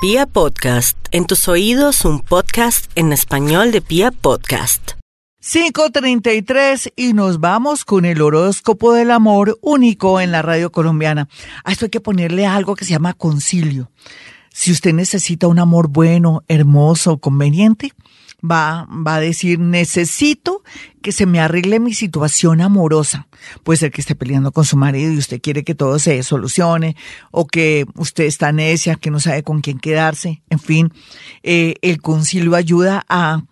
Pia Podcast, en tus oídos un podcast en español de Pia Podcast. 5.33 y nos vamos con el horóscopo del amor único en la radio colombiana. A esto hay que ponerle algo que se llama concilio. Si usted necesita un amor bueno, hermoso, conveniente, va, va a decir, necesito que se me arregle mi situación amorosa. Puede ser que esté peleando con su marido y usted quiere que todo se solucione, o que usted está necia, que no sabe con quién quedarse. En fin, eh, el concilio ayuda a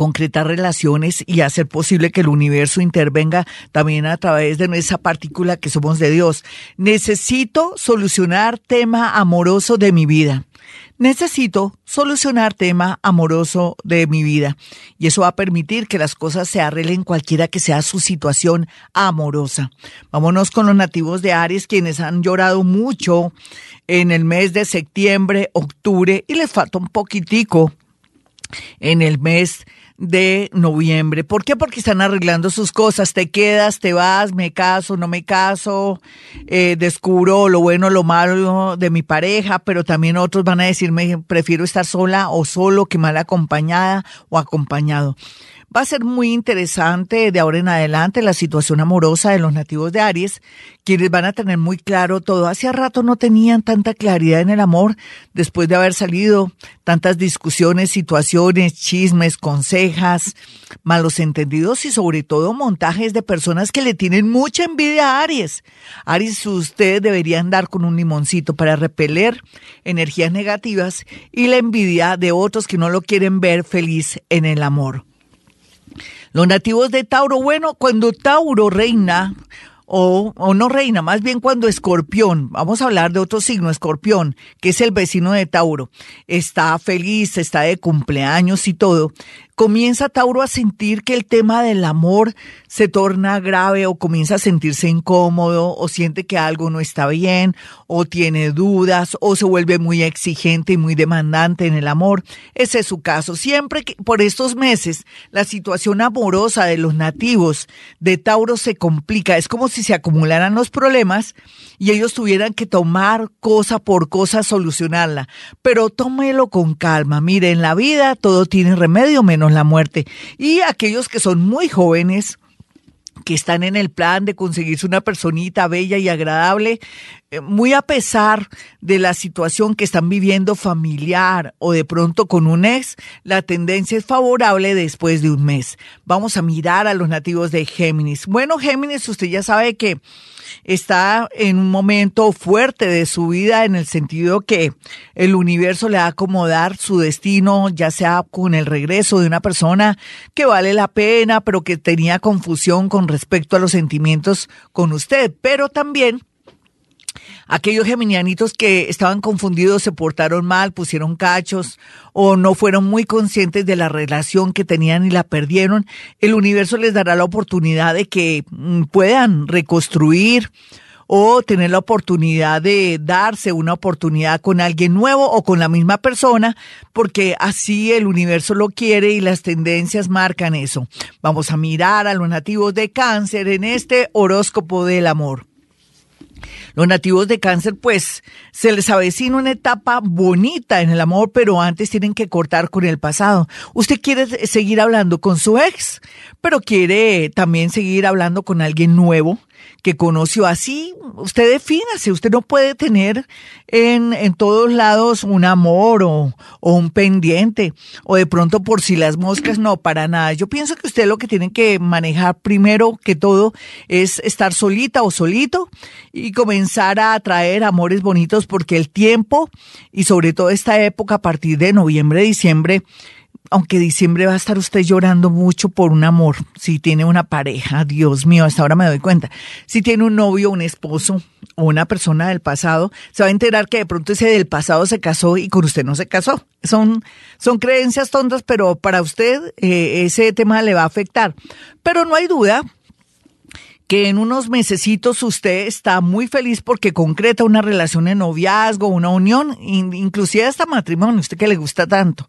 concretar relaciones y hacer posible que el universo intervenga también a través de esa partícula que somos de Dios. Necesito solucionar tema amoroso de mi vida. Necesito solucionar tema amoroso de mi vida y eso va a permitir que las cosas se arreglen cualquiera que sea su situación amorosa. Vámonos con los nativos de Aries quienes han llorado mucho en el mes de septiembre, octubre y les falta un poquitico en el mes de noviembre. ¿Por qué? Porque están arreglando sus cosas. Te quedas, te vas, me caso, no me caso, eh, descubro lo bueno, lo malo de mi pareja, pero también otros van a decirme, prefiero estar sola o solo que mal acompañada o acompañado. Va a ser muy interesante de ahora en adelante la situación amorosa de los nativos de Aries, quienes van a tener muy claro todo. Hace rato no tenían tanta claridad en el amor después de haber salido tantas discusiones, situaciones, chismes, consejas, malos entendidos y sobre todo montajes de personas que le tienen mucha envidia a Aries. Aries, ustedes deberían dar con un limoncito para repeler energías negativas y la envidia de otros que no lo quieren ver feliz en el amor. Los nativos de Tauro, bueno, cuando Tauro reina, o, o, no reina, más bien cuando Escorpión, vamos a hablar de otro signo, Escorpión, que es el vecino de Tauro, está feliz, está de cumpleaños y todo, comienza Tauro a sentir que el tema del amor se torna grave o comienza a sentirse incómodo o siente que algo no está bien o tiene dudas o se vuelve muy exigente y muy demandante en el amor. Ese es su caso. Siempre que por estos meses la situación amorosa de los nativos de Tauro se complica. Es como si se acumularan los problemas y ellos tuvieran que tomar cosa por cosa solucionarla. Pero tómelo con calma. Mire, en la vida todo tiene remedio menos la muerte. Y aquellos que son muy jóvenes, que están en el plan de conseguirse una personita bella y agradable, eh, muy a pesar de la situación que están viviendo familiar o de pronto con un ex, la tendencia es favorable después de un mes. Vamos a mirar a los nativos de Géminis. Bueno, Géminis, usted ya sabe que está en un momento fuerte de su vida en el sentido que el universo le va a acomodar su destino, ya sea con el regreso de una persona que vale la pena, pero que tenía confusión con respecto a los sentimientos con usted, pero también aquellos geminianitos que estaban confundidos, se portaron mal, pusieron cachos o no fueron muy conscientes de la relación que tenían y la perdieron, el universo les dará la oportunidad de que mm, puedan reconstruir o tener la oportunidad de darse una oportunidad con alguien nuevo o con la misma persona, porque así el universo lo quiere y las tendencias marcan eso. Vamos a mirar a los nativos de cáncer en este horóscopo del amor. Los nativos de cáncer, pues, se les avecina una etapa bonita en el amor, pero antes tienen que cortar con el pasado. Usted quiere seguir hablando con su ex, pero quiere también seguir hablando con alguien nuevo que conoció así, usted defínase, usted no puede tener en, en todos lados un amor o, o, un pendiente, o de pronto por si las moscas, no, para nada. Yo pienso que usted lo que tiene que manejar primero que todo es estar solita o solito y comenzar a atraer amores bonitos porque el tiempo y sobre todo esta época a partir de noviembre, diciembre, aunque diciembre va a estar usted llorando mucho por un amor, si tiene una pareja, Dios mío, hasta ahora me doy cuenta, si tiene un novio, un esposo o una persona del pasado, se va a enterar que de pronto ese del pasado se casó y con usted no se casó. Son, son creencias tontas, pero para usted eh, ese tema le va a afectar. Pero no hay duda que en unos mesecitos usted está muy feliz porque concreta una relación de noviazgo, una unión, inclusive hasta matrimonio, usted que le gusta tanto.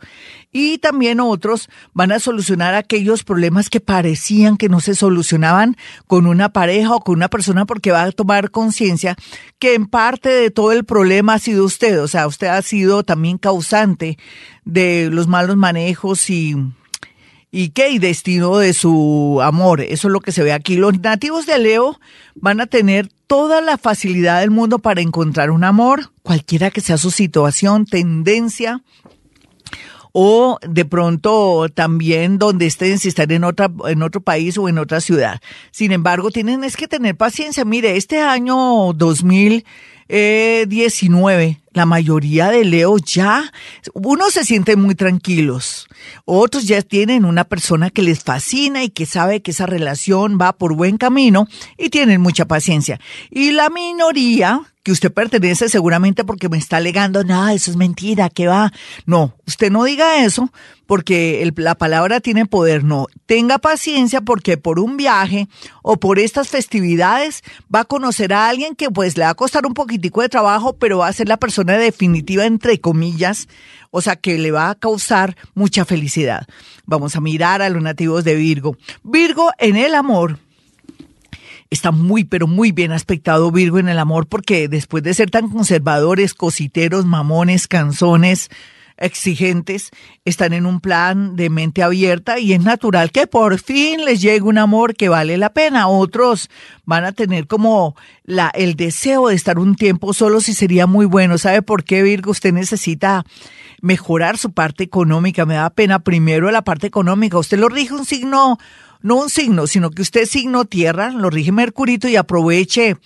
Y también otros van a solucionar aquellos problemas que parecían que no se solucionaban con una pareja o con una persona porque va a tomar conciencia que en parte de todo el problema ha sido usted, o sea, usted ha sido también causante de los malos manejos y y qué y destino de su amor. Eso es lo que se ve aquí. Los nativos de Leo van a tener toda la facilidad del mundo para encontrar un amor, cualquiera que sea su situación, tendencia o de pronto también donde estén, si están en otra, en otro país o en otra ciudad. Sin embargo, tienen es que tener paciencia. Mire, este año 2019 la mayoría de Leo ya, unos se sienten muy tranquilos, otros ya tienen una persona que les fascina y que sabe que esa relación va por buen camino y tienen mucha paciencia. Y la minoría que usted pertenece seguramente porque me está alegando, no, eso es mentira, que va. No, usted no diga eso porque la palabra tiene poder. No, tenga paciencia porque por un viaje o por estas festividades va a conocer a alguien que pues le va a costar un poquitico de trabajo, pero va a ser la persona definitiva, entre comillas, o sea, que le va a causar mucha felicidad. Vamos a mirar a los nativos de Virgo. Virgo en el amor está muy, pero muy bien aspectado Virgo en el amor porque después de ser tan conservadores, cositeros, mamones, canzones, exigentes, están en un plan de mente abierta y es natural que por fin les llegue un amor que vale la pena. Otros van a tener como la, el deseo de estar un tiempo solos y sería muy bueno. ¿Sabe por qué, Virgo? Usted necesita mejorar su parte económica. Me da pena primero la parte económica. Usted lo rige un signo no un signo, sino que usted signo tierra, lo rige Mercurito y aproveche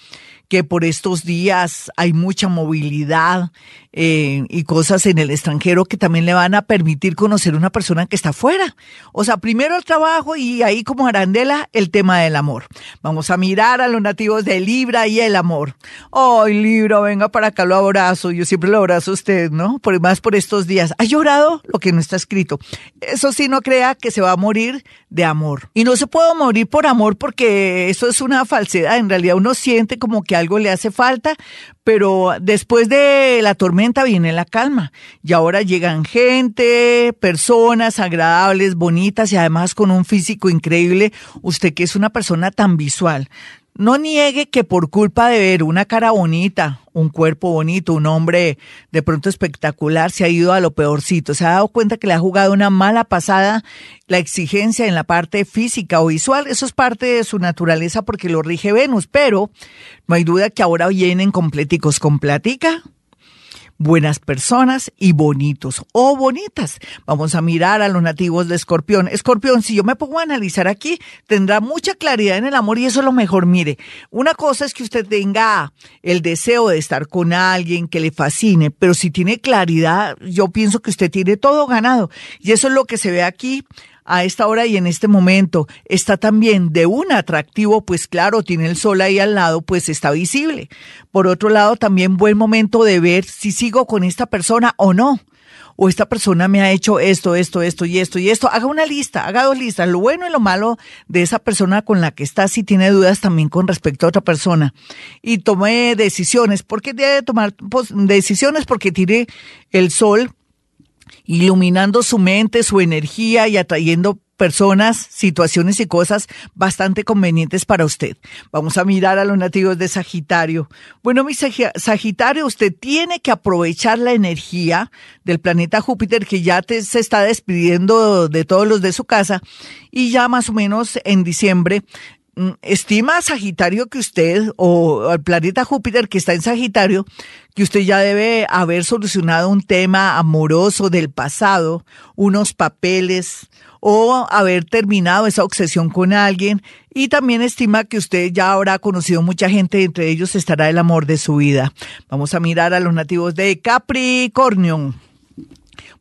que por estos días hay mucha movilidad eh, y cosas en el extranjero que también le van a permitir conocer una persona que está fuera. O sea, primero el trabajo y ahí como arandela el tema del amor. Vamos a mirar a los nativos de Libra y el amor. Ay, Libra, venga para acá, lo abrazo. Yo siempre lo abrazo a usted, ¿no? Por más por estos días. ¿Ha llorado? Lo que no está escrito. Eso sí, no crea que se va a morir de amor. Y no se puede morir por amor porque eso es una falsedad. En realidad uno siente como que algo le hace falta, pero después de la tormenta viene la calma y ahora llegan gente, personas agradables, bonitas y además con un físico increíble. Usted que es una persona tan visual, no niegue que por culpa de ver una cara bonita, un cuerpo bonito, un hombre de pronto espectacular, se ha ido a lo peorcito. Se ha dado cuenta que le ha jugado una mala pasada la exigencia en la parte física o visual. Eso es parte de su naturaleza porque lo rige Venus, pero no hay duda que ahora vienen completicos con platica, buenas personas y bonitos o bonitas. Vamos a mirar a los nativos de Escorpión. Escorpión, si yo me pongo a analizar aquí, tendrá mucha claridad en el amor y eso es lo mejor. Mire, una cosa es que usted tenga el deseo de estar con alguien que le fascine, pero si tiene claridad, yo pienso que usted tiene todo ganado. Y eso es lo que se ve aquí a esta hora y en este momento está también de un atractivo, pues claro, tiene el sol ahí al lado, pues está visible. Por otro lado, también buen momento de ver si sigo con esta persona o no. O esta persona me ha hecho esto, esto, esto y esto y esto. Haga una lista, haga dos listas, lo bueno y lo malo de esa persona con la que está, si tiene dudas también con respecto a otra persona. Y tome decisiones. ¿Por qué debe tomar pues, decisiones? Porque tiene el sol iluminando su mente, su energía y atrayendo personas, situaciones y cosas bastante convenientes para usted. Vamos a mirar a los nativos de Sagitario. Bueno, mi Sagitario, usted tiene que aprovechar la energía del planeta Júpiter que ya se está despidiendo de todos los de su casa y ya más o menos en diciembre mm, estima Sagitario que usted o el planeta Júpiter que está en Sagitario que usted ya debe haber solucionado un tema amoroso del pasado, unos papeles o haber terminado esa obsesión con alguien y también estima que usted ya habrá conocido mucha gente, entre ellos estará el amor de su vida. Vamos a mirar a los nativos de Capricornio.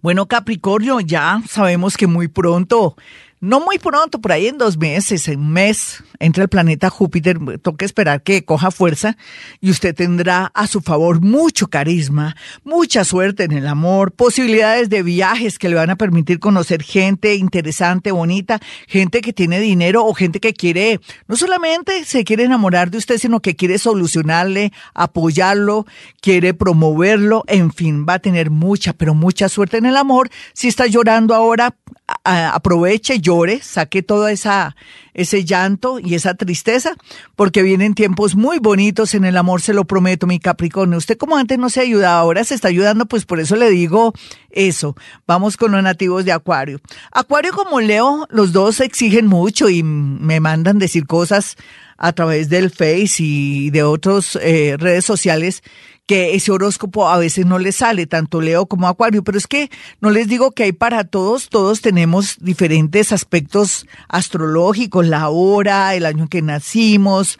Bueno, Capricornio, ya sabemos que muy pronto no muy pronto, por ahí en dos meses, en un mes, entra el planeta Júpiter, toca esperar que coja fuerza y usted tendrá a su favor mucho carisma, mucha suerte en el amor, posibilidades de viajes que le van a permitir conocer gente interesante, bonita, gente que tiene dinero o gente que quiere, no solamente se quiere enamorar de usted, sino que quiere solucionarle, apoyarlo, quiere promoverlo, en fin, va a tener mucha, pero mucha suerte en el amor. Si está llorando ahora, aproveche, llore, saque toda esa ese llanto y esa tristeza, porque vienen tiempos muy bonitos en el amor, se lo prometo, mi Capricornio. Usted como antes no se ayudaba, ahora se está ayudando, pues por eso le digo eso. Vamos con los nativos de Acuario. Acuario como Leo, los dos exigen mucho y me mandan decir cosas a través del Face y de otras eh, redes sociales que ese horóscopo a veces no le sale, tanto Leo como Acuario, pero es que no les digo que hay para todos, todos tenemos diferentes aspectos astrológicos, la hora, el año que nacimos,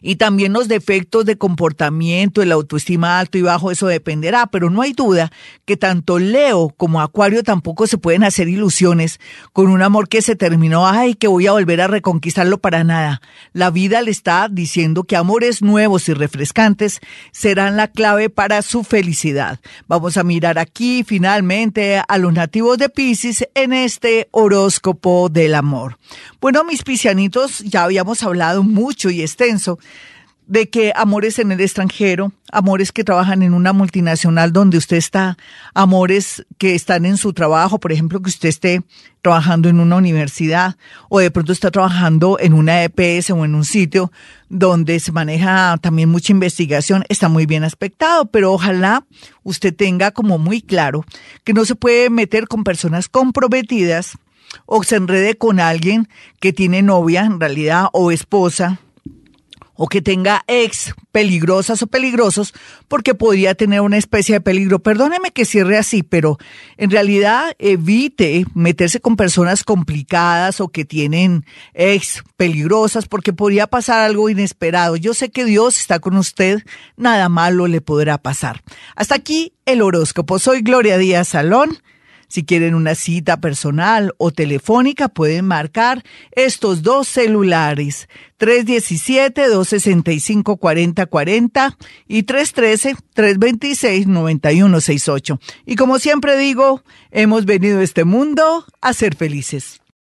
y también los defectos de comportamiento, el autoestima alto y bajo, eso dependerá, pero no hay duda que tanto Leo como Acuario tampoco se pueden hacer ilusiones con un amor que se terminó, ay, que voy a volver a reconquistarlo para nada. La vida le está diciendo que amores nuevos y refrescantes serán la clave para su felicidad. Vamos a mirar aquí finalmente a los nativos de Pisces en este horóscopo del amor. Bueno, mis piscianitos, ya habíamos hablado mucho y extenso de que amores en el extranjero, amores que trabajan en una multinacional donde usted está, amores que están en su trabajo, por ejemplo, que usted esté trabajando en una universidad o de pronto está trabajando en una EPS o en un sitio donde se maneja también mucha investigación, está muy bien aspectado, pero ojalá usted tenga como muy claro que no se puede meter con personas comprometidas o se enrede con alguien que tiene novia en realidad o esposa o que tenga ex peligrosas o peligrosos, porque podría tener una especie de peligro. Perdóneme que cierre así, pero en realidad evite meterse con personas complicadas o que tienen ex peligrosas, porque podría pasar algo inesperado. Yo sé que Dios está con usted, nada malo le podrá pasar. Hasta aquí el horóscopo. Soy Gloria Díaz Salón. Si quieren una cita personal o telefónica, pueden marcar estos dos celulares, 317-265-4040 y 313-326-9168. Y como siempre digo, hemos venido a este mundo a ser felices.